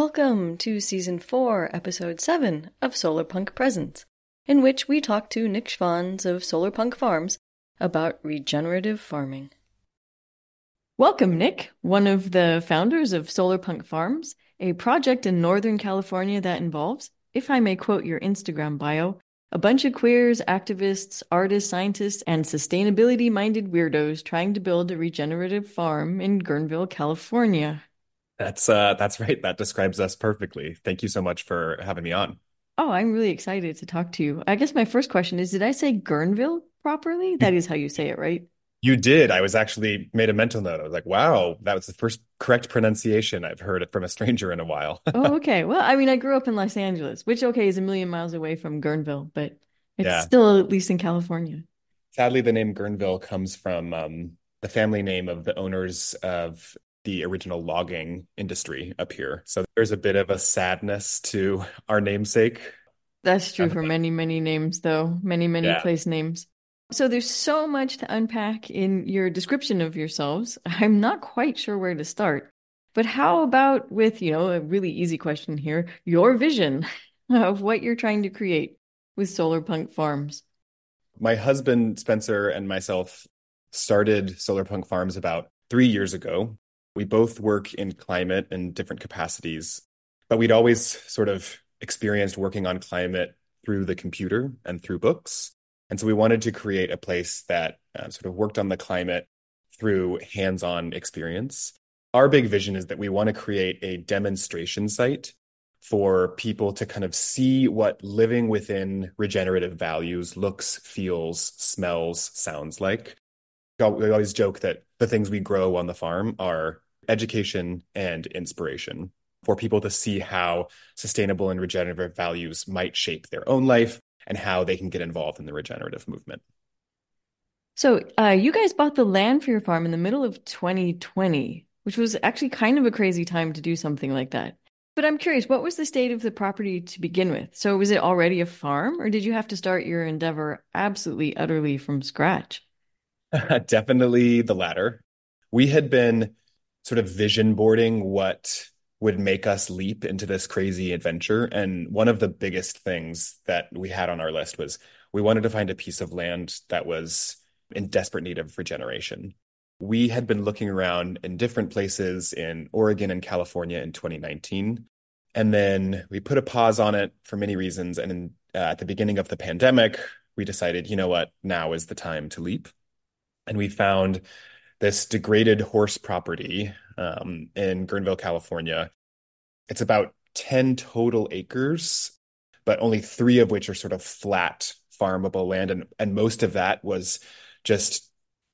Welcome to Season 4, Episode 7 of Solarpunk Presents, in which we talk to Nick Schwanz of Solarpunk Farms about regenerative farming. Welcome, Nick, one of the founders of Solarpunk Farms, a project in Northern California that involves, if I may quote your Instagram bio, a bunch of queers, activists, artists, scientists, and sustainability minded weirdos trying to build a regenerative farm in Guerneville, California. That's uh that's right. That describes us perfectly. Thank you so much for having me on. Oh, I'm really excited to talk to you. I guess my first question is Did I say Guerneville properly? That is how you say it, right? You did. I was actually made a mental note. I was like, wow, that was the first correct pronunciation I've heard from a stranger in a while. oh, okay. Well, I mean, I grew up in Los Angeles, which, okay, is a million miles away from Guerneville, but it's yeah. still at least in California. Sadly, the name Guerneville comes from um, the family name of the owners of the original logging industry up here. So there's a bit of a sadness to our namesake. That's true for many, many names, though, many, many yeah. place names. So there's so much to unpack in your description of yourselves. I'm not quite sure where to start. But how about with, you know, a really easy question here, your vision of what you're trying to create with Solarpunk Farms? My husband, Spencer, and myself started Solarpunk Farms about three years ago. We both work in climate in different capacities, but we'd always sort of experienced working on climate through the computer and through books. And so we wanted to create a place that uh, sort of worked on the climate through hands on experience. Our big vision is that we want to create a demonstration site for people to kind of see what living within regenerative values looks, feels, smells, sounds like. We always joke that the things we grow on the farm are education and inspiration for people to see how sustainable and regenerative values might shape their own life and how they can get involved in the regenerative movement. So, uh, you guys bought the land for your farm in the middle of 2020, which was actually kind of a crazy time to do something like that. But I'm curious, what was the state of the property to begin with? So, was it already a farm, or did you have to start your endeavor absolutely, utterly from scratch? Definitely the latter. We had been sort of vision boarding what would make us leap into this crazy adventure. And one of the biggest things that we had on our list was we wanted to find a piece of land that was in desperate need of regeneration. We had been looking around in different places in Oregon and California in 2019. And then we put a pause on it for many reasons. And in, uh, at the beginning of the pandemic, we decided, you know what, now is the time to leap. And we found this degraded horse property um, in Guerneville, California. It's about 10 total acres, but only three of which are sort of flat farmable land. And, and most of that was just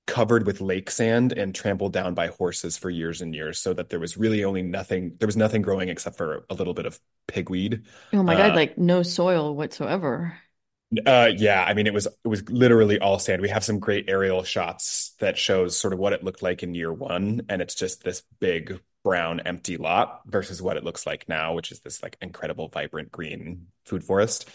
covered with lake sand and trampled down by horses for years and years so that there was really only nothing there was nothing growing except for a little bit of pigweed oh my god uh, like no soil whatsoever uh, yeah, I mean, it was it was literally all sand. We have some great aerial shots that shows sort of what it looked like in year one, and it's just this big brown empty lot versus what it looks like now, which is this like incredible vibrant green food forest.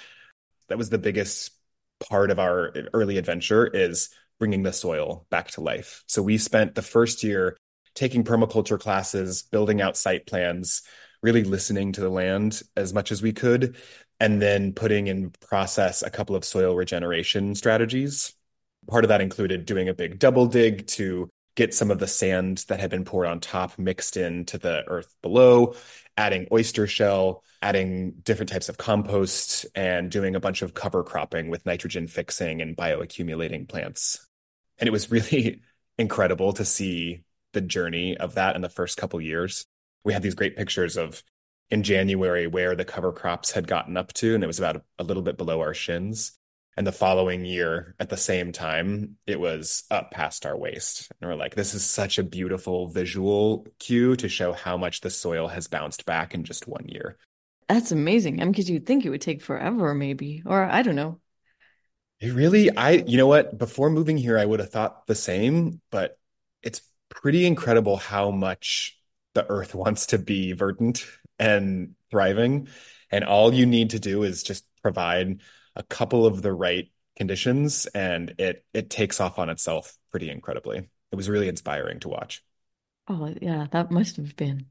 That was the biggest part of our early adventure is bringing the soil back to life. So we spent the first year taking permaculture classes, building out site plans, really listening to the land as much as we could and then putting in process a couple of soil regeneration strategies. Part of that included doing a big double dig to get some of the sand that had been poured on top mixed into the earth below, adding oyster shell, adding different types of compost, and doing a bunch of cover cropping with nitrogen fixing and bioaccumulating plants. And it was really incredible to see the journey of that in the first couple years. We had these great pictures of in January where the cover crops had gotten up to, and it was about a little bit below our shins. And the following year, at the same time, it was up past our waist. And we're like, this is such a beautiful visual cue to show how much the soil has bounced back in just one year. That's amazing. I mean, because you'd think it would take forever, maybe, or I don't know. It really, I, you know what? Before moving here, I would have thought the same, but it's pretty incredible how much the earth wants to be verdant and thriving. And all you need to do is just provide a couple of the right conditions and it it takes off on itself pretty incredibly. It was really inspiring to watch. Oh, yeah, that must have been.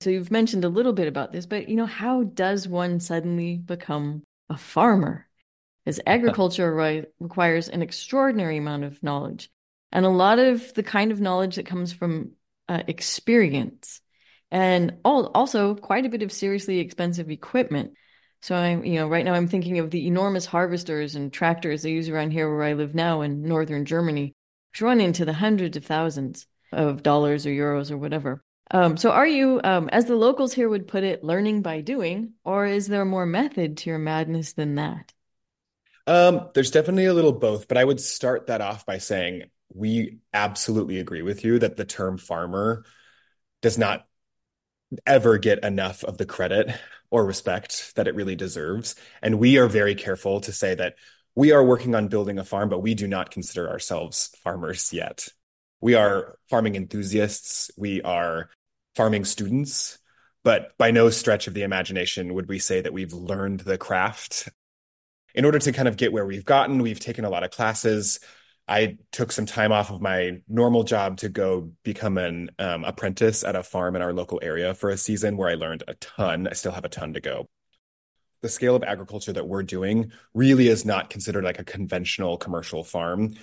So you've mentioned a little bit about this, but you know, how does one suddenly become a farmer? As agriculture re- requires an extraordinary amount of knowledge and a lot of the kind of knowledge that comes from uh, experience and all, also quite a bit of seriously expensive equipment. So I'm, you know, right now I'm thinking of the enormous harvesters and tractors they use around here where I live now in northern Germany, which run into the hundreds of thousands of dollars or euros or whatever. Um, so are you, um, as the locals here would put it, learning by doing, or is there more method to your madness than that? Um, there's definitely a little both, but I would start that off by saying we absolutely agree with you that the term farmer does not ever get enough of the credit or respect that it really deserves. And we are very careful to say that we are working on building a farm, but we do not consider ourselves farmers yet. We are farming enthusiasts. We are farming students, but by no stretch of the imagination would we say that we've learned the craft. In order to kind of get where we've gotten, we've taken a lot of classes. I took some time off of my normal job to go become an um, apprentice at a farm in our local area for a season where I learned a ton. I still have a ton to go. The scale of agriculture that we're doing really is not considered like a conventional commercial farm.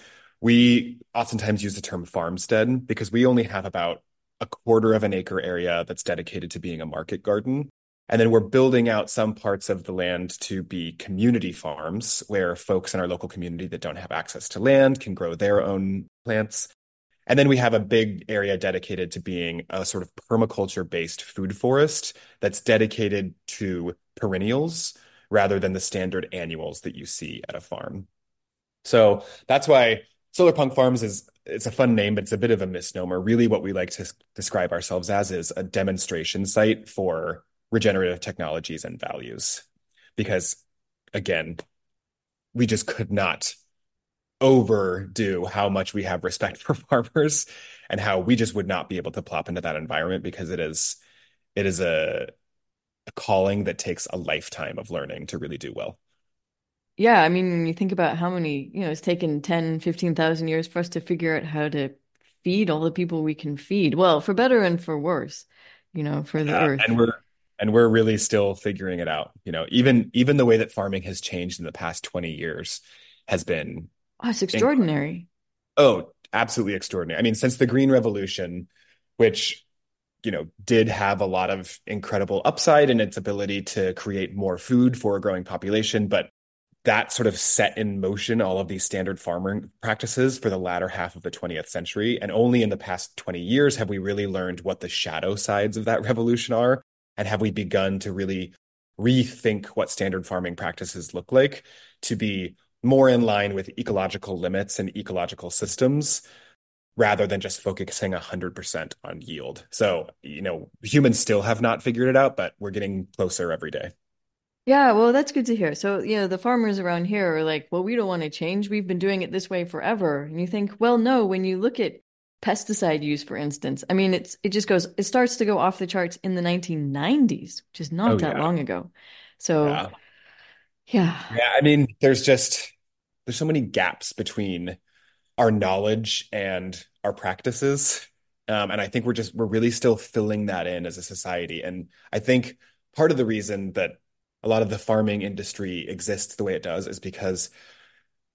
We oftentimes use the term farmstead because we only have about a quarter of an acre area that's dedicated to being a market garden. And then we're building out some parts of the land to be community farms where folks in our local community that don't have access to land can grow their own plants. And then we have a big area dedicated to being a sort of permaculture based food forest that's dedicated to perennials rather than the standard annuals that you see at a farm. So that's why Solar Punk Farms is it's a fun name, but it's a bit of a misnomer. Really, what we like to describe ourselves as is a demonstration site for regenerative technologies and values. Because again, we just could not overdo how much we have respect for farmers and how we just would not be able to plop into that environment because it is it is a, a calling that takes a lifetime of learning to really do well. Yeah, I mean, you think about how many, you know, it's taken 10, 15,000 years for us to figure out how to feed all the people we can feed. Well, for better and for worse, you know, for the yeah, earth. And we're and we're really still figuring it out. You know, even even the way that farming has changed in the past 20 years has been oh, it's extraordinary. Oh, absolutely extraordinary. I mean, since the Green Revolution, which you know did have a lot of incredible upside in its ability to create more food for a growing population, but that sort of set in motion all of these standard farming practices for the latter half of the 20th century. And only in the past 20 years have we really learned what the shadow sides of that revolution are and have we begun to really rethink what standard farming practices look like to be more in line with ecological limits and ecological systems rather than just focusing 100% on yield. So, you know, humans still have not figured it out, but we're getting closer every day. Yeah, well, that's good to hear. So, you know, the farmers around here are like, well, we don't want to change. We've been doing it this way forever. And you think, well, no, when you look at pesticide use, for instance. I mean, it's it just goes it starts to go off the charts in the 1990s, which is not oh, that yeah. long ago. So yeah. yeah. Yeah, I mean, there's just there's so many gaps between our knowledge and our practices. Um, and I think we're just we're really still filling that in as a society. And I think part of the reason that a lot of the farming industry exists the way it does is because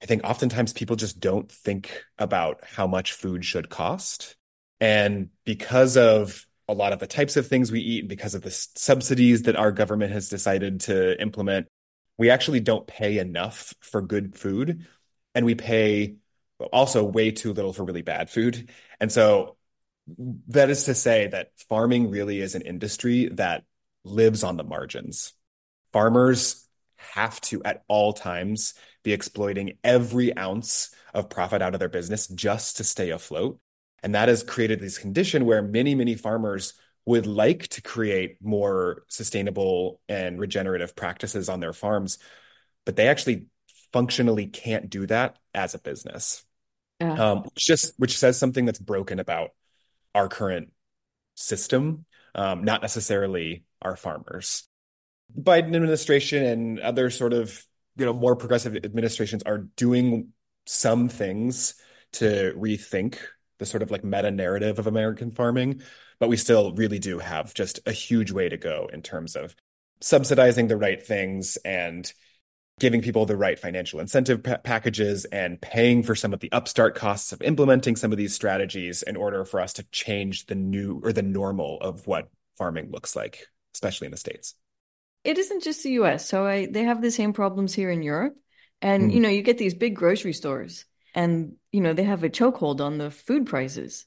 I think oftentimes people just don't think about how much food should cost. And because of a lot of the types of things we eat, and because of the subsidies that our government has decided to implement, we actually don't pay enough for good food. And we pay also way too little for really bad food. And so that is to say that farming really is an industry that lives on the margins. Farmers have to, at all times, be exploiting every ounce of profit out of their business just to stay afloat. And that has created this condition where many, many farmers would like to create more sustainable and regenerative practices on their farms, but they actually functionally can't do that as a business. Yeah. Um, which just which says something that's broken about our current system, um, not necessarily our farmers. Biden administration and other sort of you know more progressive administrations are doing some things to rethink the sort of like meta narrative of American farming, but we still really do have just a huge way to go in terms of subsidizing the right things and giving people the right financial incentive pa- packages and paying for some of the upstart costs of implementing some of these strategies in order for us to change the new or the normal of what farming looks like, especially in the States. It isn't just the US. So I, they have the same problems here in Europe. And, mm. you know, you get these big grocery stores and, you know, they have a chokehold on the food prices.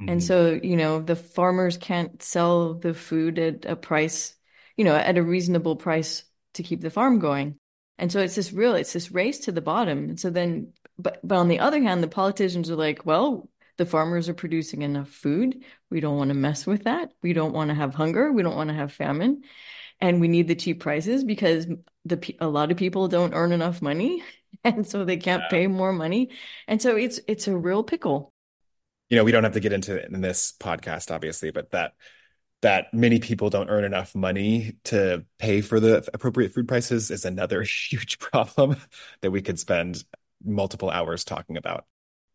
Mm-hmm. And so, you know, the farmers can't sell the food at a price, you know, at a reasonable price to keep the farm going. And so it's this real, it's this race to the bottom. And so then, but but on the other hand, the politicians are like, well, the farmers are producing enough food. We don't want to mess with that. We don't want to have hunger. We don't want to have famine, and we need the cheap prices because the a lot of people don't earn enough money, and so they can't yeah. pay more money. And so it's it's a real pickle. You know, we don't have to get into it in this podcast, obviously, but that that many people don't earn enough money to pay for the appropriate food prices is another huge problem that we could spend multiple hours talking about.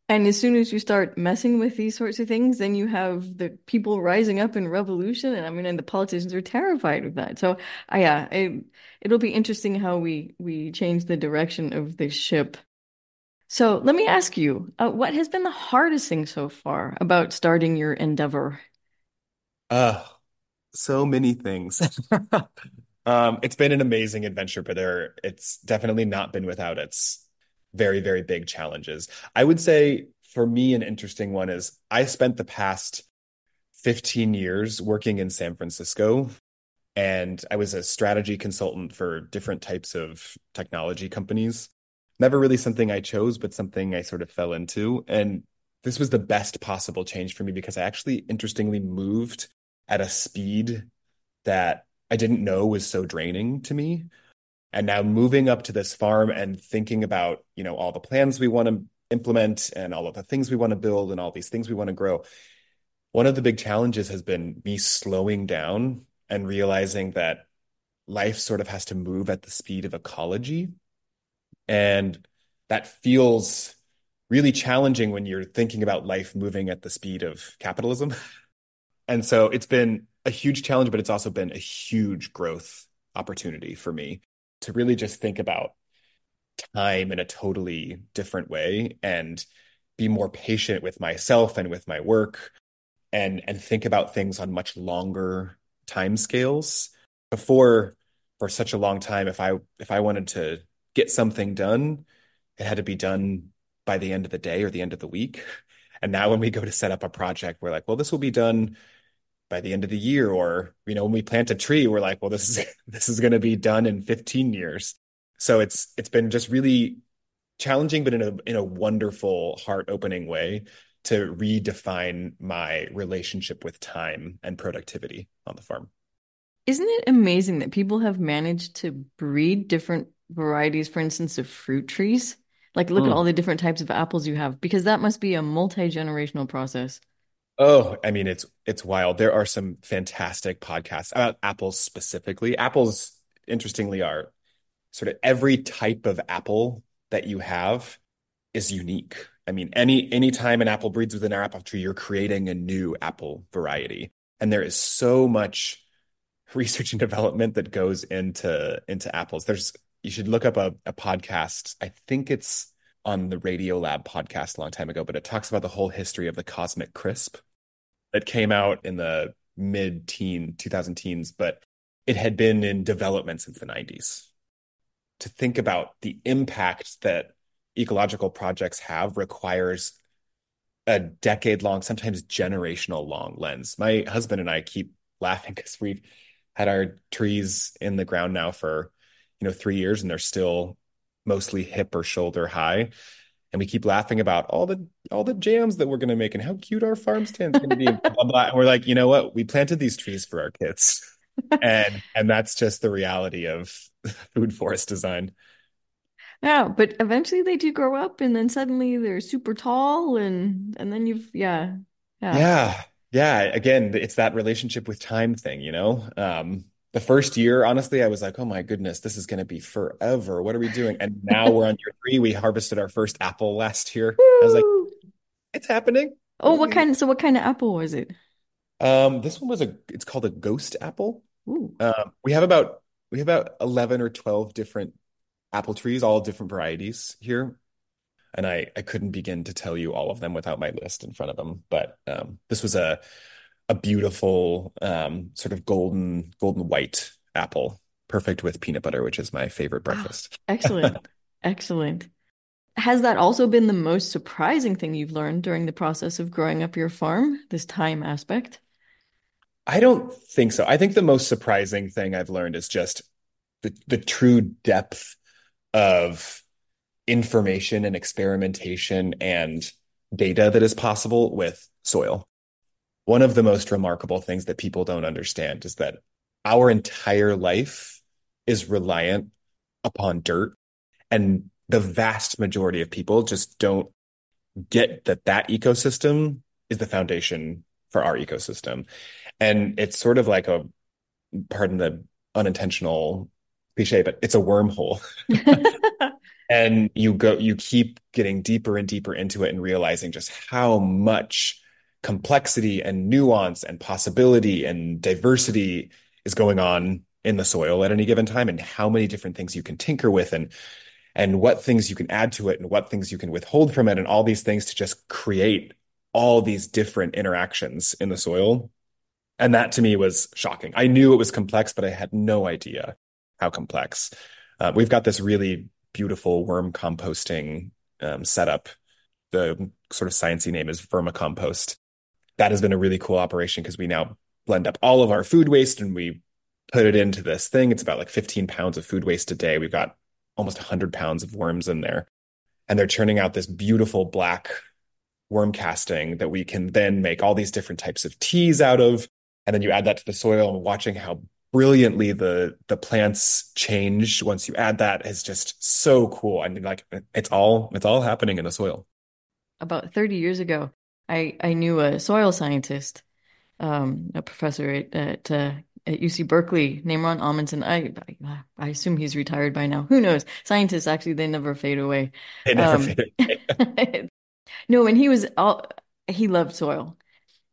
And as soon as you start messing with these sorts of things, then you have the people rising up in revolution. And I mean, and the politicians are terrified of that. So, uh, yeah, it, it'll be interesting how we we change the direction of this ship. So, let me ask you, uh, what has been the hardest thing so far about starting your endeavor? Uh, so many things. um, it's been an amazing adventure, but there it's definitely not been without its very, very big challenges. I would say for me, an interesting one is I spent the past 15 years working in San Francisco and I was a strategy consultant for different types of technology companies. Never really something I chose, but something I sort of fell into. And this was the best possible change for me because I actually interestingly moved at a speed that I didn't know was so draining to me. And now moving up to this farm and thinking about, you know, all the plans we want to implement and all of the things we want to build and all these things we want to grow. One of the big challenges has been me slowing down and realizing that life sort of has to move at the speed of ecology. And that feels really challenging when you're thinking about life moving at the speed of capitalism. And so it's been a huge challenge, but it's also been a huge growth opportunity for me to really just think about time in a totally different way and be more patient with myself and with my work and and think about things on much longer time scales before for such a long time if i if i wanted to get something done it had to be done by the end of the day or the end of the week. And now when we go to set up a project we're like well this will be done by the end of the year or you know when we plant a tree we're like well this is this is going to be done in 15 years. So it's it's been just really challenging but in a in a wonderful heart opening way to redefine my relationship with time and productivity on the farm. Isn't it amazing that people have managed to breed different varieties for instance of fruit trees? Like look mm. at all the different types of apples you have because that must be a multi-generational process Oh, I mean, it's it's wild. There are some fantastic podcasts about apples specifically. Apples, interestingly, are sort of every type of apple that you have is unique. I mean, any anytime an apple breeds within our apple tree, you're creating a new apple variety. And there is so much research and development that goes into into apples. There's you should look up a, a podcast. I think it's on the Radio Lab podcast a long time ago, but it talks about the whole history of the Cosmic Crisp that came out in the mid teen 2000 teens, but it had been in development since the 90s. To think about the impact that ecological projects have requires a decade long, sometimes generational long lens. My husband and I keep laughing because we've had our trees in the ground now for, you know, three years and they're still mostly hip or shoulder high. And we keep laughing about all the all the jams that we're going to make and how cute our farm stand's going to be. blah, blah, blah. And we're like, you know what? We planted these trees for our kids, and and that's just the reality of food forest design. Yeah, but eventually they do grow up, and then suddenly they're super tall, and and then you've yeah yeah yeah yeah. Again, it's that relationship with time thing, you know. Um, the first year, honestly, I was like, oh my goodness, this is going to be forever. What are we doing? And now we're on year three. We harvested our first apple last year. Woo! I was like, it's happening. Oh, what kind? So, what kind of apple was it? Um, this one was a, it's called a ghost apple. Um, we have about we have about 11 or 12 different apple trees, all different varieties here. And I I couldn't begin to tell you all of them without my list in front of them. But um, this was a a beautiful um, sort of golden golden white apple, perfect with peanut butter, which is my favorite breakfast. Excellent. Excellent. Has that also been the most surprising thing you've learned during the process of growing up your farm, this time aspect? I don't think so. I think the most surprising thing I've learned is just the the true depth of information and experimentation and data that is possible with soil. One of the most remarkable things that people don't understand is that our entire life is reliant upon dirt and the vast majority of people just don't get that that ecosystem is the foundation for our ecosystem. And it's sort of like a, pardon the unintentional cliche, but it's a wormhole. and you go, you keep getting deeper and deeper into it and realizing just how much complexity and nuance and possibility and diversity is going on in the soil at any given time and how many different things you can tinker with and and what things you can add to it and what things you can withhold from it and all these things to just create all these different interactions in the soil. And that to me was shocking. I knew it was complex, but I had no idea how complex. Uh, we've got this really beautiful worm composting um, setup. The sort of sciencey name is vermicompost. That has been a really cool operation because we now blend up all of our food waste and we put it into this thing. It's about like 15 pounds of food waste a day. We've got almost 100 pounds of worms in there. And they're churning out this beautiful black worm casting that we can then make all these different types of teas out of. And then you add that to the soil and watching how brilliantly the the plants change once you add that is just so cool. I mean, like it's all it's all happening in the soil. About 30 years ago, I, I knew a soil scientist, um, a professor at, at uh, at UC Berkeley named Ron Amundson. I, I, I assume he's retired by now. Who knows? Scientists actually they never fade away. They never um, fade away. no, and he was all he loved soil.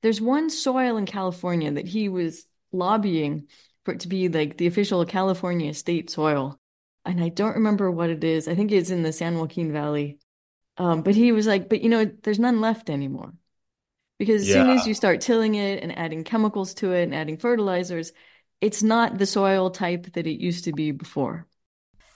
There's one soil in California that he was lobbying for it to be like the official California state soil. And I don't remember what it is. I think it's in the San Joaquin Valley. Um, but he was like, but you know, there's none left anymore because as yeah. soon as you start tilling it and adding chemicals to it and adding fertilizers, it's not the soil type that it used to be before.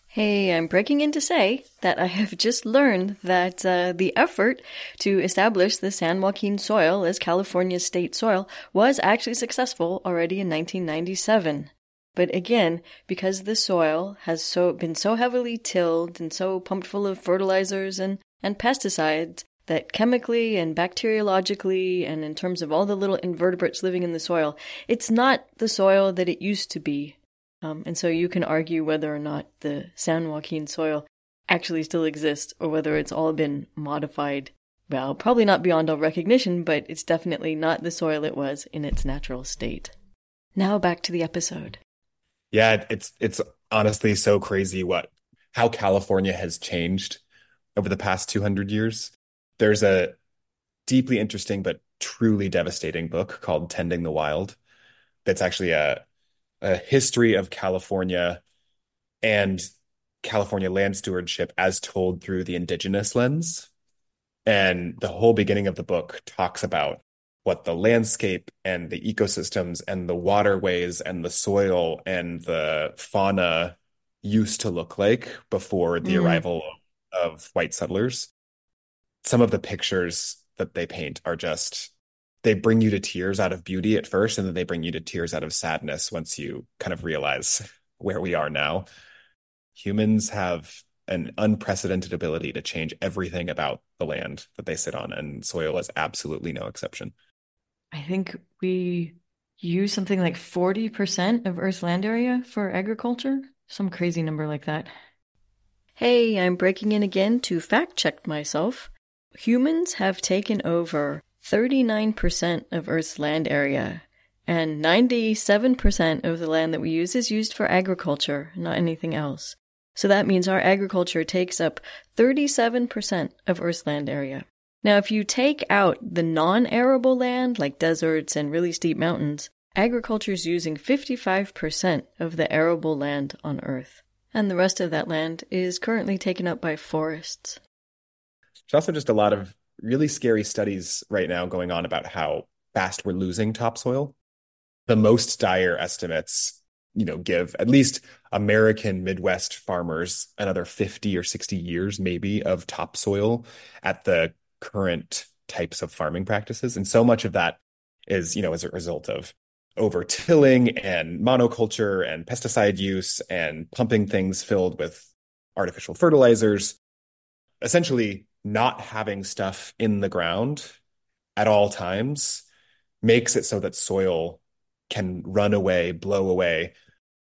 Hey, I'm breaking in to say that I have just learned that uh, the effort to establish the San Joaquin soil as California's state soil was actually successful already in 1997. But again, because the soil has so been so heavily tilled and so pumped full of fertilizers and, and pesticides, that chemically and bacteriologically and in terms of all the little invertebrates living in the soil, it's not the soil that it used to be. Um, and so you can argue whether or not the San Joaquin soil actually still exists or whether it's all been modified. Well, probably not beyond all recognition, but it's definitely not the soil it was in its natural state. Now back to the episode. Yeah, it's it's honestly so crazy what how California has changed over the past 200 years there's a deeply interesting but truly devastating book called Tending the Wild that's actually a a history of California and California land stewardship as told through the indigenous lens. And the whole beginning of the book talks about what the landscape and the ecosystems and the waterways and the soil and the fauna used to look like before the mm. arrival of white settlers some of the pictures that they paint are just they bring you to tears out of beauty at first and then they bring you to tears out of sadness once you kind of realize where we are now. Humans have an unprecedented ability to change everything about the land that they sit on and soil is absolutely no exception. I think we use something like 40% of earth's land area for agriculture some crazy number like that. Hey i'm breaking in again to fact check myself humans have taken over 39% of Earth's land area, and 97% of the land that we use is used for agriculture, not anything else. So that means our agriculture takes up 37% of Earth's land area. Now, if you take out the non arable land, like deserts and really steep mountains, agriculture is using 55% of the arable land on Earth. And the rest of that land is currently taken up by forests. There's also just a lot of really scary studies right now going on about how fast we're losing topsoil. The most dire estimates, you know, give at least American Midwest farmers another 50 or 60 years, maybe, of topsoil at the current types of farming practices. And so much of that is, you know, as a result of over tilling and monoculture and pesticide use and pumping things filled with artificial fertilizers. Essentially, not having stuff in the ground at all times makes it so that soil can run away, blow away.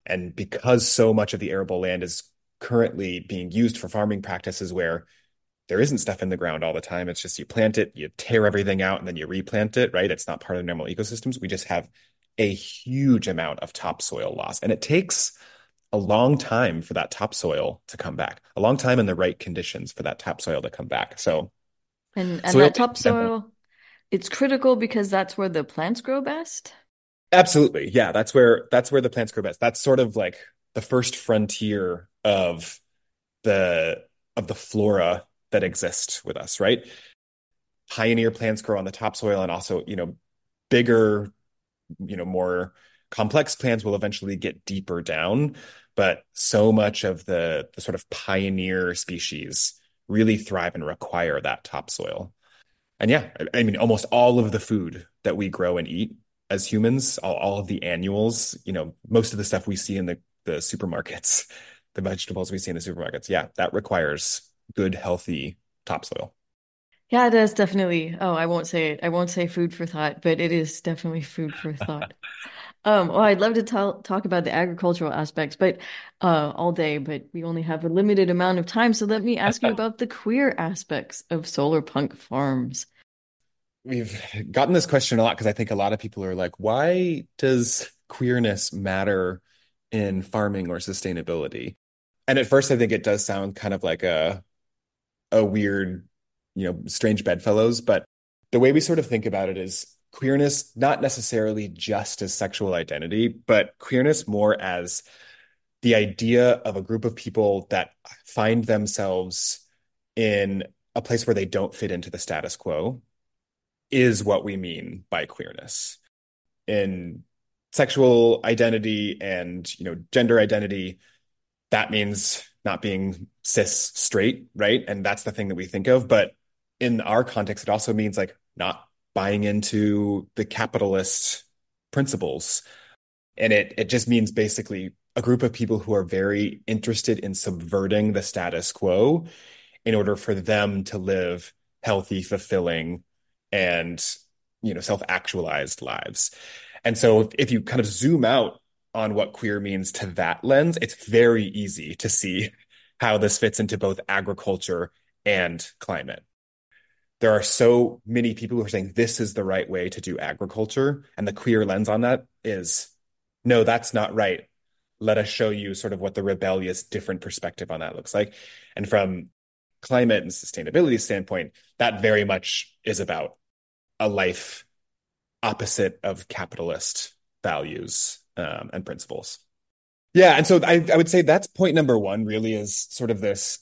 And because so much of the arable land is currently being used for farming practices where there isn't stuff in the ground all the time, it's just you plant it, you tear everything out, and then you replant it, right? It's not part of normal ecosystems. We just have a huge amount of topsoil loss. And it takes a long time for that topsoil to come back, a long time in the right conditions for that topsoil to come back. So, and, and that topsoil, it's critical because that's where the plants grow best. Absolutely. Yeah. That's where, that's where the plants grow best. That's sort of like the first frontier of the, of the flora that exist with us, right? Pioneer plants grow on the topsoil and also, you know, bigger, you know, more complex plants will eventually get deeper down but so much of the, the sort of pioneer species really thrive and require that topsoil. And yeah, I mean, almost all of the food that we grow and eat as humans, all, all of the annuals, you know, most of the stuff we see in the, the supermarkets, the vegetables we see in the supermarkets, yeah, that requires good, healthy topsoil. Yeah, it does definitely. Oh, I won't say it. I won't say food for thought, but it is definitely food for thought. Um, well, I'd love to talk talk about the agricultural aspects, but uh, all day, but we only have a limited amount of time. So let me ask you about the queer aspects of solar punk farms. We've gotten this question a lot because I think a lot of people are like, why does queerness matter in farming or sustainability? And at first, I think it does sound kind of like a a weird, you know, strange bedfellows, but the way we sort of think about it is queerness not necessarily just as sexual identity, but queerness more as the idea of a group of people that find themselves in a place where they don't fit into the status quo is what we mean by queerness. In sexual identity and you know gender identity, that means not being cis straight, right? And that's the thing that we think of. But in our context, it also means like not buying into the capitalist principles. And it it just means basically a group of people who are very interested in subverting the status quo in order for them to live healthy, fulfilling, and you know, self-actualized lives. And so if you kind of zoom out on what queer means to that lens, it's very easy to see how this fits into both agriculture and climate there are so many people who are saying this is the right way to do agriculture. And the queer lens on that is no, that's not right. Let us show you sort of what the rebellious, different perspective on that looks like. And from climate and sustainability standpoint, that very much is about a life opposite of capitalist values um, and principles. Yeah, and so I, I would say that's point number one. Really, is sort of this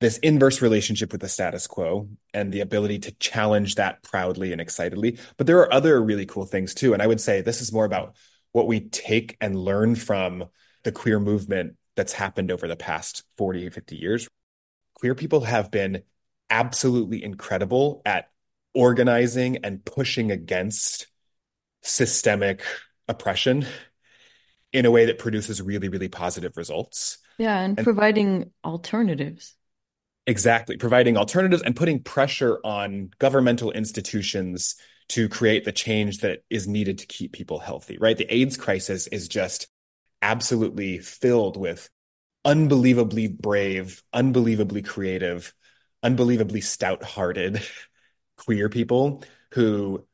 this inverse relationship with the status quo and the ability to challenge that proudly and excitedly. But there are other really cool things too. And I would say this is more about what we take and learn from the queer movement that's happened over the past 40, 50 years. Queer people have been absolutely incredible at organizing and pushing against systemic oppression in a way that produces really, really positive results. Yeah, and, and providing alternatives. Exactly. Providing alternatives and putting pressure on governmental institutions to create the change that is needed to keep people healthy, right? The AIDS crisis is just absolutely filled with unbelievably brave, unbelievably creative, unbelievably stout hearted queer people who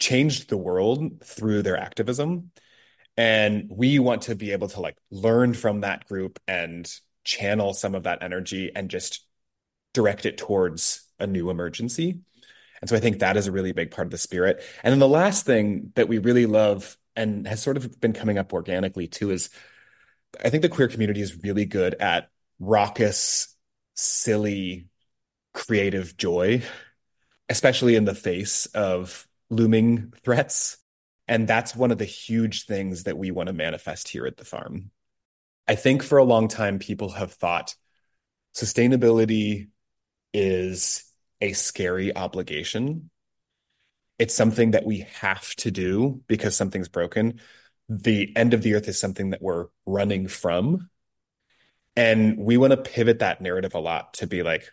changed the world through their activism. And we want to be able to like learn from that group and channel some of that energy and just direct it towards a new emergency. And so I think that is a really big part of the spirit. And then the last thing that we really love and has sort of been coming up organically too is I think the queer community is really good at raucous, silly, creative joy, especially in the face of looming threats. And that's one of the huge things that we want to manifest here at the farm. I think for a long time, people have thought sustainability is a scary obligation. It's something that we have to do because something's broken. The end of the earth is something that we're running from. And we want to pivot that narrative a lot to be like,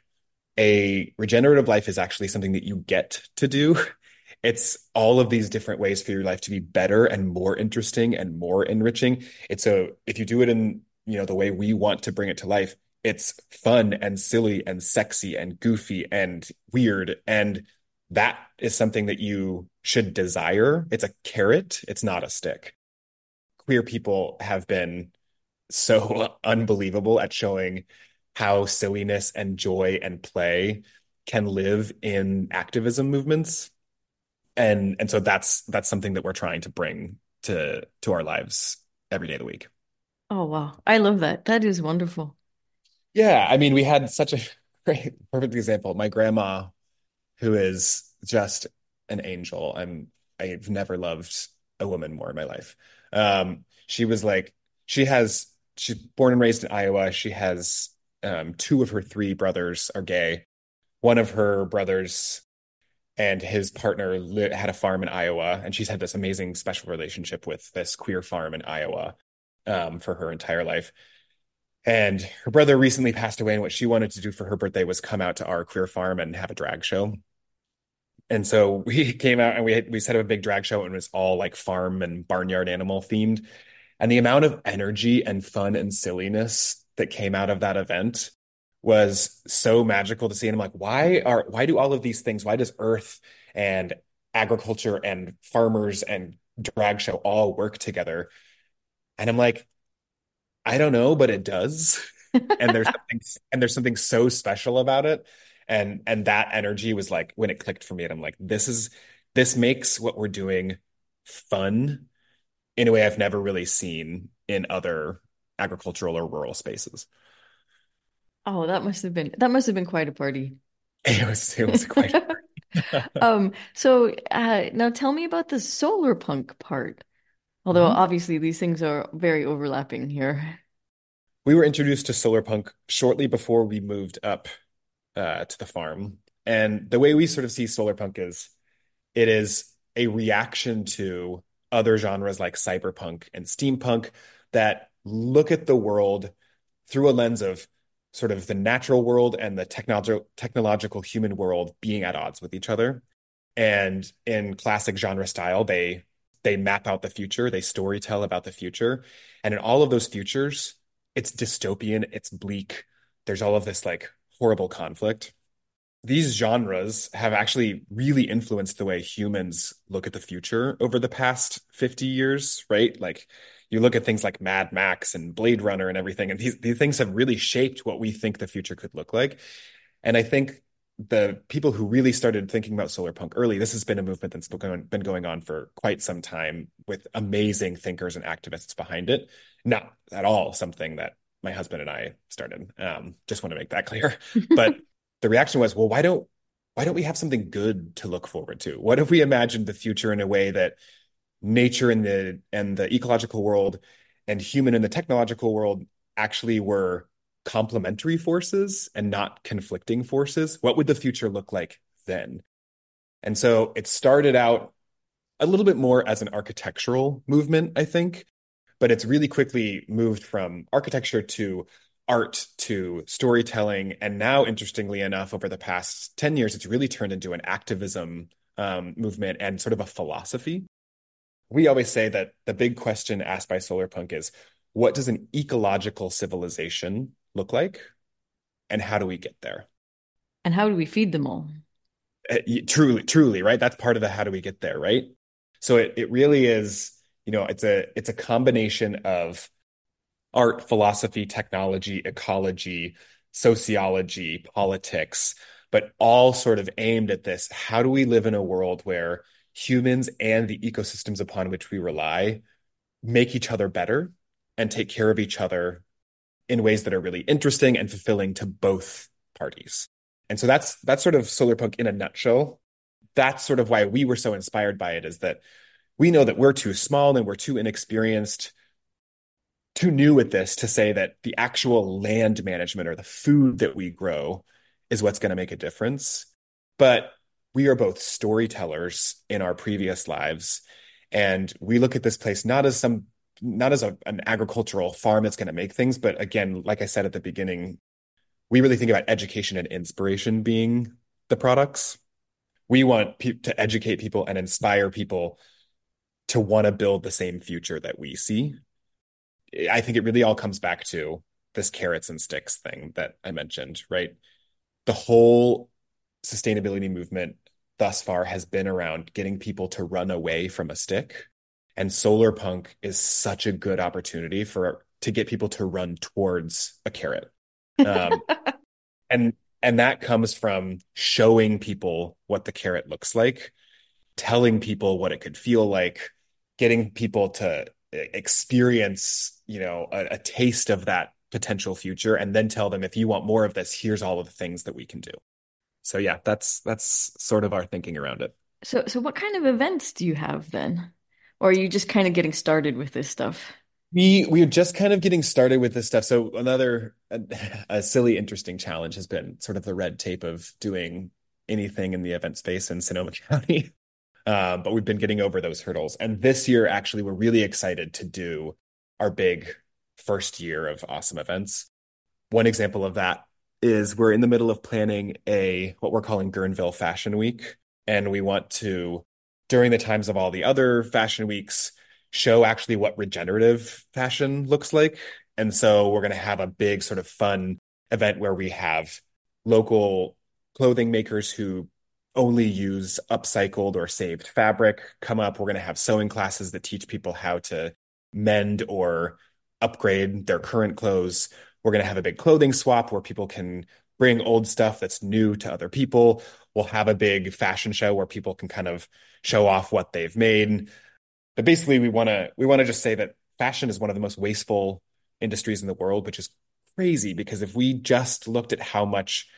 a regenerative life is actually something that you get to do. It's all of these different ways for your life to be better and more interesting and more enriching. It's so if you do it in, you know, the way we want to bring it to life, it's fun and silly and sexy and goofy and weird. And that is something that you should desire. It's a carrot, it's not a stick. Queer people have been so unbelievable at showing how silliness and joy and play can live in activism movements and and so that's that's something that we're trying to bring to to our lives every day of the week oh wow i love that that is wonderful yeah i mean we had such a great perfect example my grandma who is just an angel i'm i've never loved a woman more in my life um she was like she has she's born and raised in iowa she has um, two of her three brothers are gay. One of her brothers and his partner li- had a farm in Iowa, and she's had this amazing special relationship with this queer farm in Iowa um, for her entire life. And her brother recently passed away, and what she wanted to do for her birthday was come out to our queer farm and have a drag show. And so we came out and we had, we set up a big drag show, and it was all like farm and barnyard animal themed. And the amount of energy and fun and silliness that came out of that event was so magical to see. And I'm like, why are why do all of these things? Why does Earth and agriculture and farmers and drag show all work together? And I'm like, I don't know, but it does. and there's something and there's something so special about it. And and that energy was like when it clicked for me, and I'm like, this is this makes what we're doing fun in a way I've never really seen in other agricultural or rural spaces. Oh, that must have been that must have been quite a party. It was it was quite. um. So uh, now tell me about the solar punk part. Although mm-hmm. obviously these things are very overlapping here. We were introduced to solar punk shortly before we moved up uh, to the farm, and the way we sort of see solar punk is, it is a reaction to other genres like cyberpunk and steampunk that look at the world through a lens of sort of the natural world and the technological technological human world being at odds with each other. And in classic genre style, they they map out the future, they story tell about the future. And in all of those futures, it's dystopian, it's bleak. There's all of this like horrible conflict. These genres have actually really influenced the way humans look at the future over the past 50 years, right? Like you look at things like Mad Max and Blade Runner and everything, and these, these things have really shaped what we think the future could look like. And I think the people who really started thinking about solar punk early, this has been a movement that's been going on for quite some time with amazing thinkers and activists behind it. Not at all something that my husband and I started. Um, just want to make that clear. but the reaction was, well, why don't why don't we have something good to look forward to? What if we imagined the future in a way that nature and the and the ecological world and human and the technological world actually were complementary forces and not conflicting forces what would the future look like then? And so it started out a little bit more as an architectural movement i think but it's really quickly moved from architecture to art to storytelling. And now interestingly enough over the past 10 years it's really turned into an activism um, movement and sort of a philosophy. We always say that the big question asked by solar punk is what does an ecological civilization look like and how do we get there? And how do we feed them all? Uh, truly truly right? That's part of the how do we get there right? So it, it really is you know it's a it's a combination of art philosophy technology ecology sociology politics but all sort of aimed at this how do we live in a world where humans and the ecosystems upon which we rely make each other better and take care of each other in ways that are really interesting and fulfilling to both parties. And so that's that's sort of solar punk in a nutshell. That's sort of why we were so inspired by it is that we know that we're too small and we're too inexperienced too new at this to say that the actual land management or the food that we grow is what's going to make a difference. But we are both storytellers in our previous lives. And we look at this place not as some not as a, an agricultural farm that's going to make things, but again, like I said at the beginning, we really think about education and inspiration being the products. We want pe- to educate people and inspire people to want to build the same future that we see. I think it really all comes back to this carrots and sticks thing that I mentioned, right? The whole sustainability movement thus far has been around getting people to run away from a stick. And solar punk is such a good opportunity for to get people to run towards a carrot. Um, and and that comes from showing people what the carrot looks like, telling people what it could feel like, getting people to experience, you know, a, a taste of that potential future and then tell them if you want more of this, here's all of the things that we can do. So yeah, that's that's sort of our thinking around it. So so what kind of events do you have then? Or are you just kind of getting started with this stuff? We we are just kind of getting started with this stuff. So another a, a silly, interesting challenge has been sort of the red tape of doing anything in the event space in Sonoma County. Um, but we've been getting over those hurdles. And this year, actually, we're really excited to do our big first year of awesome events. One example of that is we're in the middle of planning a what we're calling Guerneville Fashion Week. And we want to, during the times of all the other fashion weeks, show actually what regenerative fashion looks like. And so we're going to have a big sort of fun event where we have local clothing makers who only use upcycled or saved fabric come up. We're going to have sewing classes that teach people how to mend or upgrade their current clothes. We're going to have a big clothing swap where people can bring old stuff that's new to other people. We'll have a big fashion show where people can kind of show off what they've made. But basically we want to we want to just say that fashion is one of the most wasteful industries in the world, which is crazy because if we just looked at how much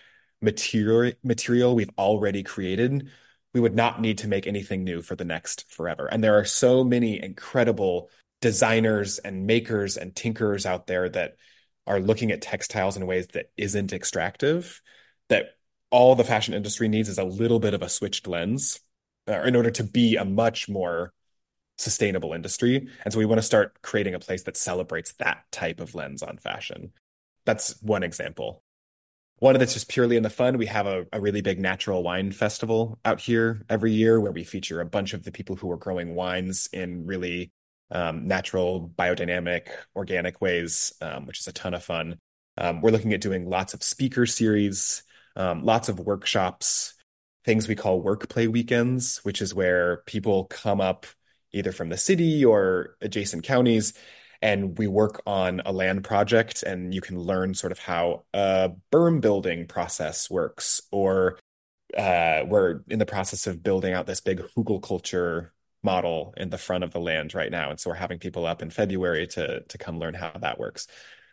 material material we've already created, we would not need to make anything new for the next forever. And there are so many incredible designers and makers and tinkerers out there that are looking at textiles in ways that isn't extractive that all the fashion industry needs is a little bit of a switched lens uh, in order to be a much more sustainable industry and so we want to start creating a place that celebrates that type of lens on fashion that's one example one that's just purely in the fun. We have a, a really big natural wine festival out here every year where we feature a bunch of the people who are growing wines in really um, natural, biodynamic, organic ways, um, which is a ton of fun. Um, we're looking at doing lots of speaker series, um, lots of workshops, things we call work play weekends, which is where people come up either from the city or adjacent counties and we work on a land project and you can learn sort of how a berm building process works or uh, we're in the process of building out this big hugelkultur model in the front of the land right now and so we're having people up in february to to come learn how that works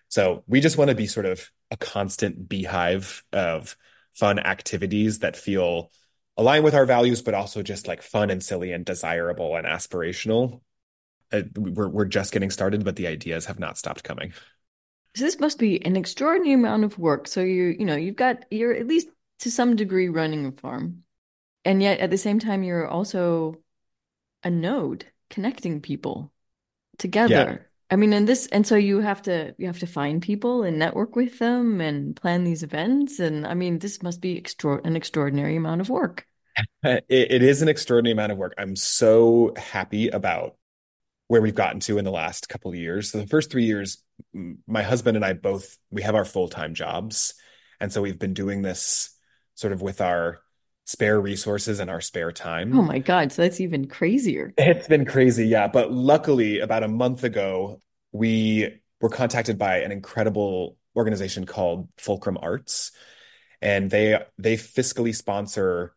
so we just want to be sort of a constant beehive of fun activities that feel align with our values but also just like fun and silly and desirable and aspirational uh, we're we're just getting started, but the ideas have not stopped coming. So this must be an extraordinary amount of work. So you you know you've got you're at least to some degree running a farm, and yet at the same time you're also a node connecting people together. Yeah. I mean, and this, and so you have to you have to find people and network with them and plan these events. And I mean, this must be extra- an extraordinary amount of work. It, it is an extraordinary amount of work. I'm so happy about where we've gotten to in the last couple of years. So the first three years, my husband and I both we have our full time jobs, and so we've been doing this sort of with our spare resources and our spare time. Oh my god! So that's even crazier. It's been crazy, yeah. But luckily, about a month ago, we were contacted by an incredible organization called Fulcrum Arts. and they they fiscally sponsor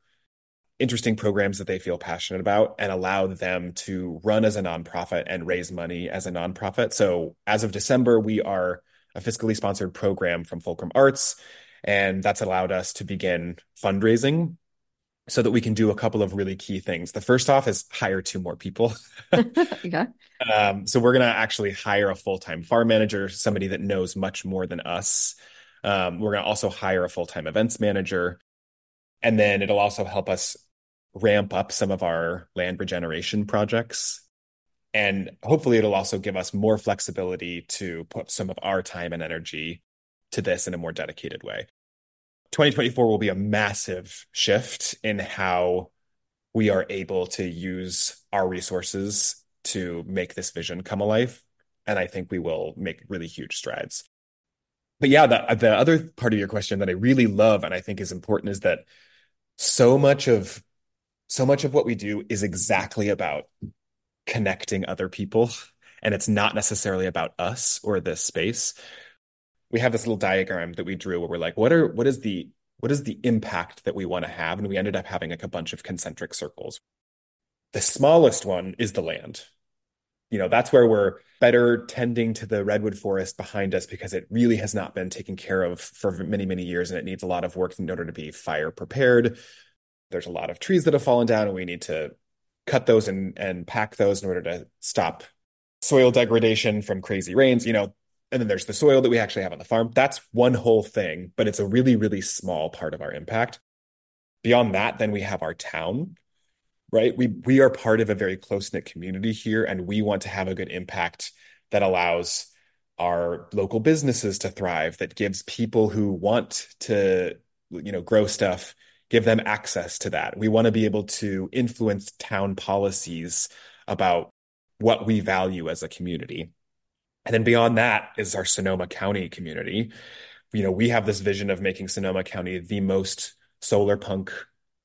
interesting programs that they feel passionate about and allow them to run as a nonprofit and raise money as a nonprofit. So as of December, we are a fiscally sponsored program from Fulcrum Arts, and that's allowed us to begin fundraising so that we can do a couple of really key things. The first off is hire two more people. yeah. Um, so we're going to actually hire a full-time farm manager, somebody that knows much more than us. Um, we're going to also hire a full-time events manager. And then it'll also help us ramp up some of our land regeneration projects. And hopefully it'll also give us more flexibility to put some of our time and energy to this in a more dedicated way. 2024 will be a massive shift in how we are able to use our resources to make this vision come alive. And I think we will make really huge strides. But yeah, the, the other part of your question that I really love and I think is important is that so much of so much of what we do is exactly about connecting other people and it's not necessarily about us or this space we have this little diagram that we drew where we're like what are what is the what is the impact that we want to have? And we ended up having like a bunch of concentric circles. The smallest one is the land. You know that's where we're better tending to the redwood forest behind us because it really has not been taken care of for many many years and it needs a lot of work in order to be fire prepared. There's a lot of trees that have fallen down and we need to cut those and, and pack those in order to stop soil degradation from crazy rains, you know, and then there's the soil that we actually have on the farm. That's one whole thing, but it's a really, really small part of our impact. Beyond that, then we have our town, right? We we are part of a very close-knit community here, and we want to have a good impact that allows our local businesses to thrive, that gives people who want to, you know, grow stuff give them access to that. We want to be able to influence town policies about what we value as a community. And then beyond that is our Sonoma County community. You know, we have this vision of making Sonoma County the most solar punk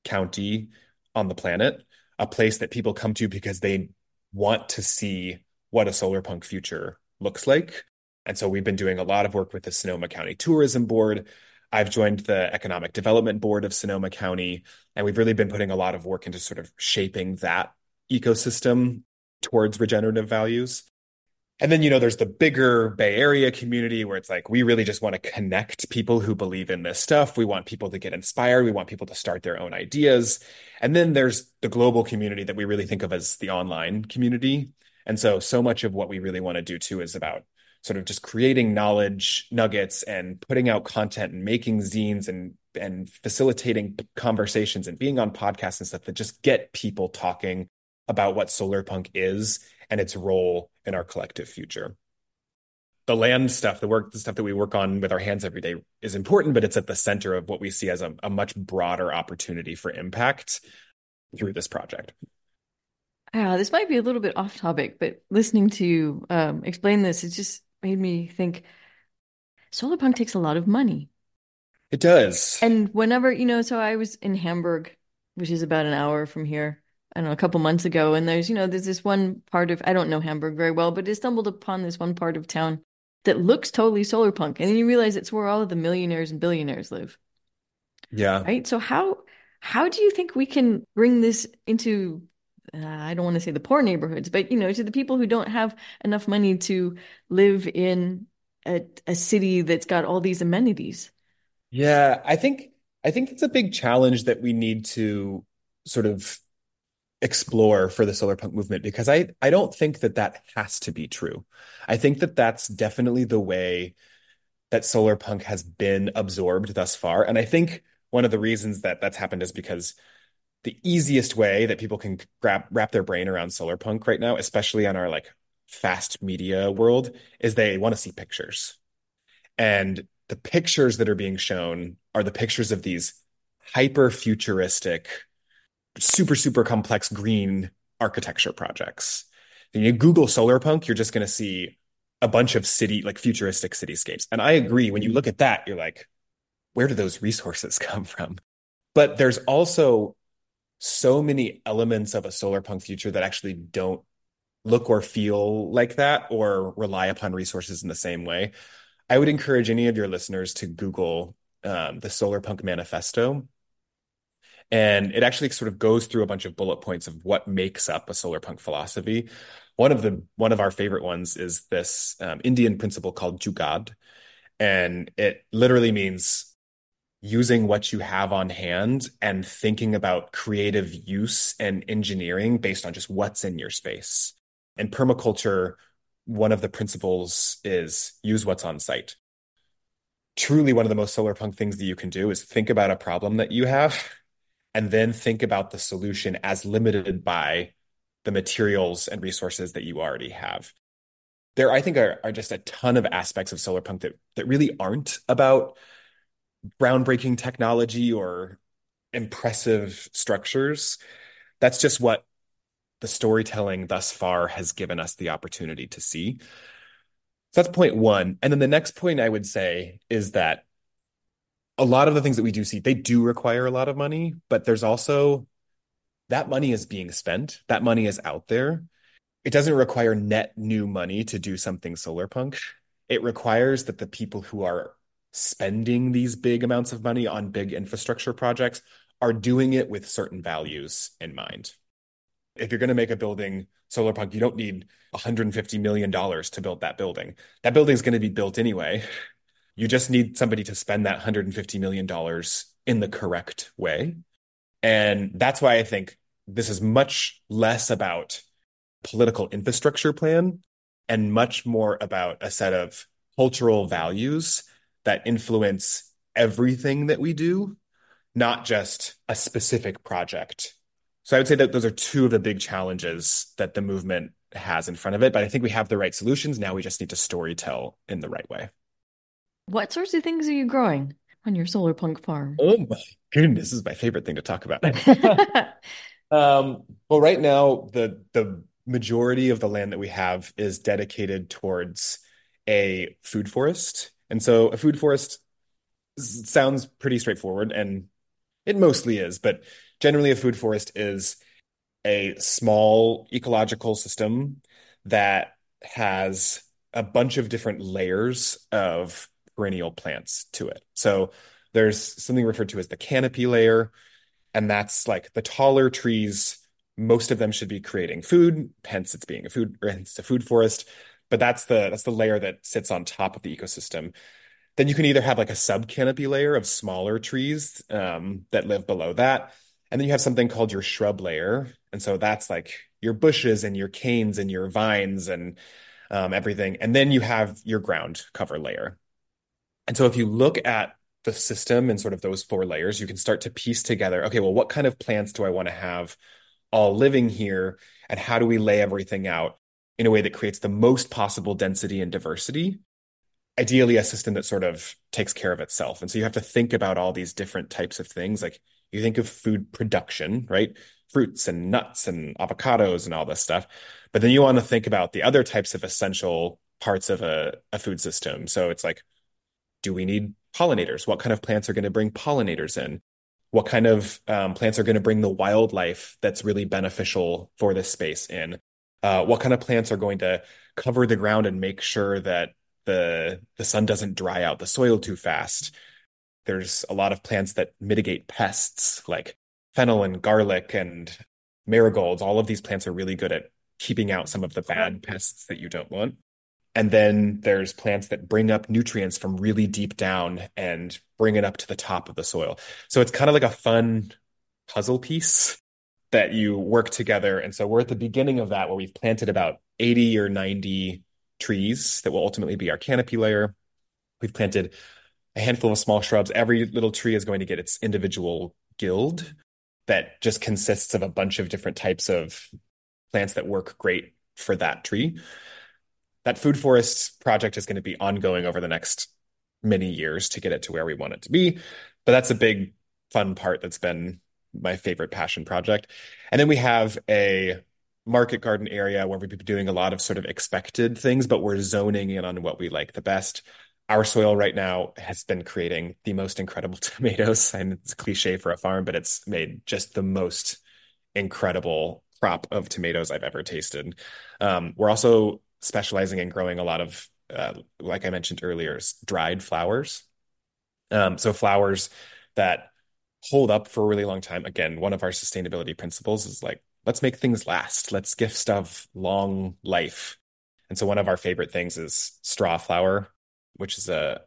county on the planet, a place that people come to because they want to see what a solar punk future looks like. And so we've been doing a lot of work with the Sonoma County Tourism Board I've joined the Economic Development Board of Sonoma County, and we've really been putting a lot of work into sort of shaping that ecosystem towards regenerative values. And then, you know, there's the bigger Bay Area community where it's like, we really just want to connect people who believe in this stuff. We want people to get inspired. We want people to start their own ideas. And then there's the global community that we really think of as the online community. And so, so much of what we really want to do too is about sort of just creating knowledge nuggets and putting out content and making zines and and facilitating conversations and being on podcasts and stuff that just get people talking about what solar punk is and its role in our collective future the land stuff the work the stuff that we work on with our hands every day is important but it's at the center of what we see as a, a much broader opportunity for impact through this project yeah, this might be a little bit off topic, but listening to you um, explain this, it just made me think solar punk takes a lot of money. It does. And whenever, you know, so I was in Hamburg, which is about an hour from here, I don't know, a couple months ago, and there's, you know, there's this one part of, I don't know Hamburg very well, but I stumbled upon this one part of town that looks totally solar punk. And then you realize it's where all of the millionaires and billionaires live. Yeah. Right. So how, how do you think we can bring this into uh, I don't want to say the poor neighborhoods, but you know, to the people who don't have enough money to live in a, a city that's got all these amenities. Yeah, I think I think it's a big challenge that we need to sort of explore for the solar punk movement because I I don't think that that has to be true. I think that that's definitely the way that solar punk has been absorbed thus far, and I think one of the reasons that that's happened is because the easiest way that people can grab wrap their brain around solar punk right now, especially on our like fast media world, is they want to see pictures. And the pictures that are being shown are the pictures of these hyper futuristic, super, super complex green architecture projects. When you Google solar punk, you're just going to see a bunch of city, like futuristic cityscapes. And I agree. When you look at that, you're like, where do those resources come from? But there's also so many elements of a solar punk future that actually don't look or feel like that or rely upon resources in the same way. I would encourage any of your listeners to Google um, the Solar Punk Manifesto. And it actually sort of goes through a bunch of bullet points of what makes up a solar punk philosophy. One of the one of our favorite ones is this um, Indian principle called Jugaad, and it literally means using what you have on hand and thinking about creative use and engineering based on just what's in your space. And permaculture, one of the principles is use what's on site. Truly, one of the most solar punk things that you can do is think about a problem that you have and then think about the solution as limited by the materials and resources that you already have. There, I think, are, are just a ton of aspects of solar punk that, that really aren't about groundbreaking technology or impressive structures. That's just what the storytelling thus far has given us the opportunity to see. So that's point one. And then the next point I would say is that a lot of the things that we do see, they do require a lot of money, but there's also that money is being spent. That money is out there. It doesn't require net new money to do something solar punk. It requires that the people who are spending these big amounts of money on big infrastructure projects are doing it with certain values in mind. If you're going to make a building solar punk, you don't need $150 million to build that building. That building is going to be built anyway. You just need somebody to spend that $150 million in the correct way. And that's why I think this is much less about political infrastructure plan and much more about a set of cultural values that influence everything that we do, not just a specific project. So I would say that those are two of the big challenges that the movement has in front of it. But I think we have the right solutions. Now we just need to storytell in the right way. What sorts of things are you growing on your solar punk farm? Oh my goodness, this is my favorite thing to talk about. um, well, right now the the majority of the land that we have is dedicated towards a food forest. And so a food forest sounds pretty straightforward and it mostly is, but generally a food forest is a small ecological system that has a bunch of different layers of perennial plants to it. So there's something referred to as the canopy layer, and that's like the taller trees. Most of them should be creating food, hence it's being a food, hence a food forest. But that's the that's the layer that sits on top of the ecosystem. Then you can either have like a sub canopy layer of smaller trees um, that live below that, and then you have something called your shrub layer, and so that's like your bushes and your canes and your vines and um, everything. And then you have your ground cover layer. And so if you look at the system and sort of those four layers, you can start to piece together, okay, well, what kind of plants do I want to have all living here? And how do we lay everything out in a way that creates the most possible density and diversity? Ideally, a system that sort of takes care of itself. And so you have to think about all these different types of things. Like you think of food production, right? Fruits and nuts and avocados and all this stuff. But then you want to think about the other types of essential parts of a, a food system. So it's like, do we need pollinators? What kind of plants are going to bring pollinators in? What kind of um, plants are going to bring the wildlife that's really beneficial for this space in? Uh, what kind of plants are going to cover the ground and make sure that the the sun doesn't dry out the soil too fast? There's a lot of plants that mitigate pests, like fennel and garlic and marigolds. All of these plants are really good at keeping out some of the bad pests that you don't want. And then there's plants that bring up nutrients from really deep down and bring it up to the top of the soil. So it's kind of like a fun puzzle piece that you work together. And so we're at the beginning of that where we've planted about 80 or 90 trees that will ultimately be our canopy layer. We've planted a handful of small shrubs. Every little tree is going to get its individual guild that just consists of a bunch of different types of plants that work great for that tree that food forest project is going to be ongoing over the next many years to get it to where we want it to be. But that's a big fun part that's been my favorite passion project. And then we have a market garden area where we've been doing a lot of sort of expected things, but we're zoning in on what we like the best. Our soil right now has been creating the most incredible tomatoes. And it's cliche for a farm, but it's made just the most incredible crop of tomatoes I've ever tasted. Um, we're also specializing in growing a lot of, uh, like I mentioned earlier, dried flowers. Um, so flowers that hold up for a really long time. Again, one of our sustainability principles is like, let's make things last. Let's gift stuff long life. And so one of our favorite things is straw flower, which is a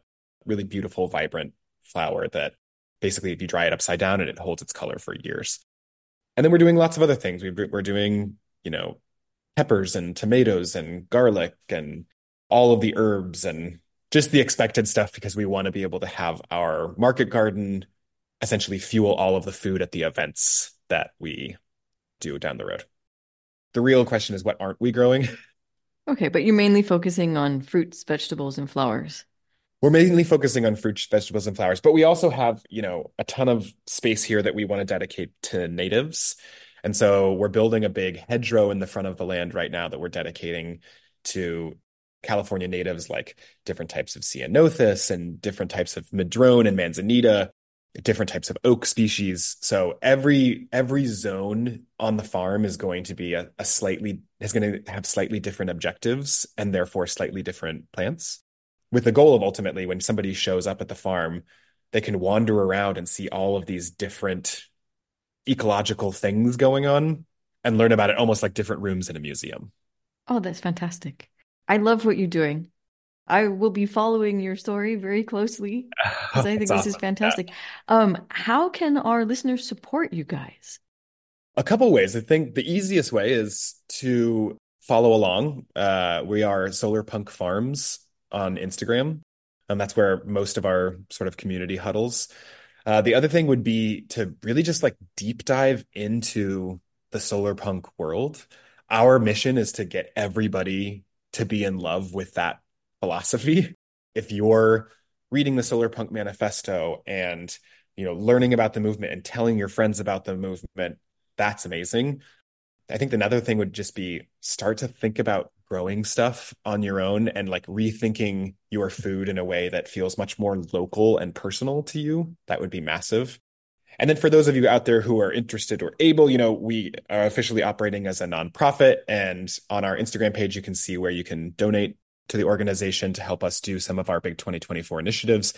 really beautiful, vibrant flower that basically if you dry it upside down and it holds its color for years. And then we're doing lots of other things. We're doing, you know, peppers and tomatoes and garlic and all of the herbs and just the expected stuff because we want to be able to have our market garden essentially fuel all of the food at the events that we do down the road. The real question is what aren't we growing? Okay, but you're mainly focusing on fruits, vegetables, and flowers. We're mainly focusing on fruits, vegetables, and flowers, but we also have, you know, a ton of space here that we want to dedicate to natives. And so we're building a big hedgerow in the front of the land right now that we're dedicating to California natives, like different types of ceanothus and different types of madrone and manzanita, different types of oak species. So every every zone on the farm is going to be a, a slightly is going to have slightly different objectives and therefore slightly different plants. With the goal of ultimately when somebody shows up at the farm, they can wander around and see all of these different ecological things going on and learn about it almost like different rooms in a museum. Oh, that's fantastic. I love what you're doing. I will be following your story very closely because I think awesome. this is fantastic. Um, how can our listeners support you guys? A couple ways. I think the easiest way is to follow along. Uh, we are Solar Punk Farms on Instagram, and that's where most of our sort of community huddles. Uh, the other thing would be to really just like deep dive into the solar punk world. Our mission is to get everybody to be in love with that philosophy. If you're reading the Solar Punk Manifesto and you know learning about the movement and telling your friends about the movement, that's amazing. I think another thing would just be start to think about growing stuff on your own and like rethinking your food in a way that feels much more local and personal to you. That would be massive. And then for those of you out there who are interested or able, you know, we are officially operating as a nonprofit. And on our Instagram page, you can see where you can donate to the organization to help us do some of our big 2024 initiatives.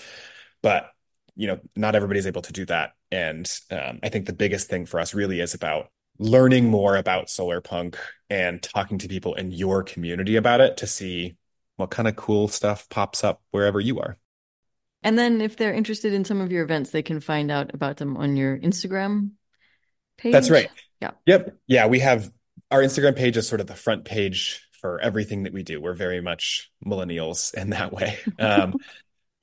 But, you know, not everybody's able to do that. And um, I think the biggest thing for us really is about learning more about solar punk and talking to people in your community about it to see what kind of cool stuff pops up wherever you are. And then if they're interested in some of your events, they can find out about them on your Instagram page. That's right. Yeah. Yep. Yeah. We have our Instagram page is sort of the front page for everything that we do. We're very much millennials in that way. Um,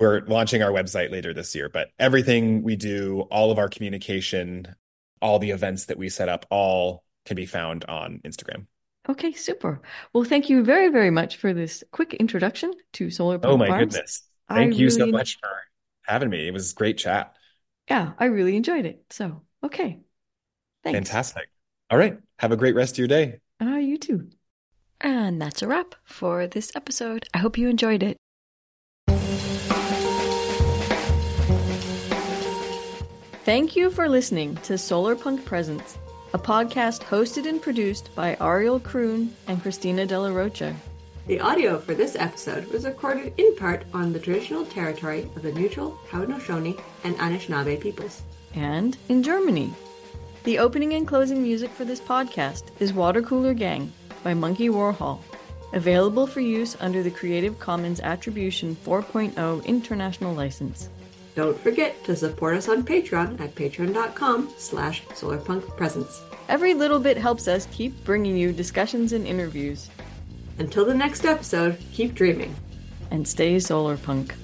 we're launching our website later this year, but everything we do, all of our communication, all the events that we set up, all can be found on Instagram. Okay, super. Well, thank you very, very much for this quick introduction to Solar Punk Oh my Farms. goodness. Thank I you really... so much for having me. It was great chat. Yeah, I really enjoyed it. So, okay. Thanks. Fantastic. All right. Have a great rest of your day. Ah, uh, you too. And that's a wrap for this episode. I hope you enjoyed it. Thank you for listening to Solar Punk Presents, a podcast hosted and produced by Ariel Kroon and Christina De La Rocha. The audio for this episode was recorded in part on the traditional territory of the neutral Haudenosaunee and Anishinaabe peoples. And in Germany. The opening and closing music for this podcast is Water Cooler Gang by Monkey Warhol, available for use under the Creative Commons Attribution 4.0 International License. Don't forget to support us on Patreon at patreon.com slash solarpunkpresents. Every little bit helps us keep bringing you discussions and interviews until the next episode, keep dreaming. And stay solar punk.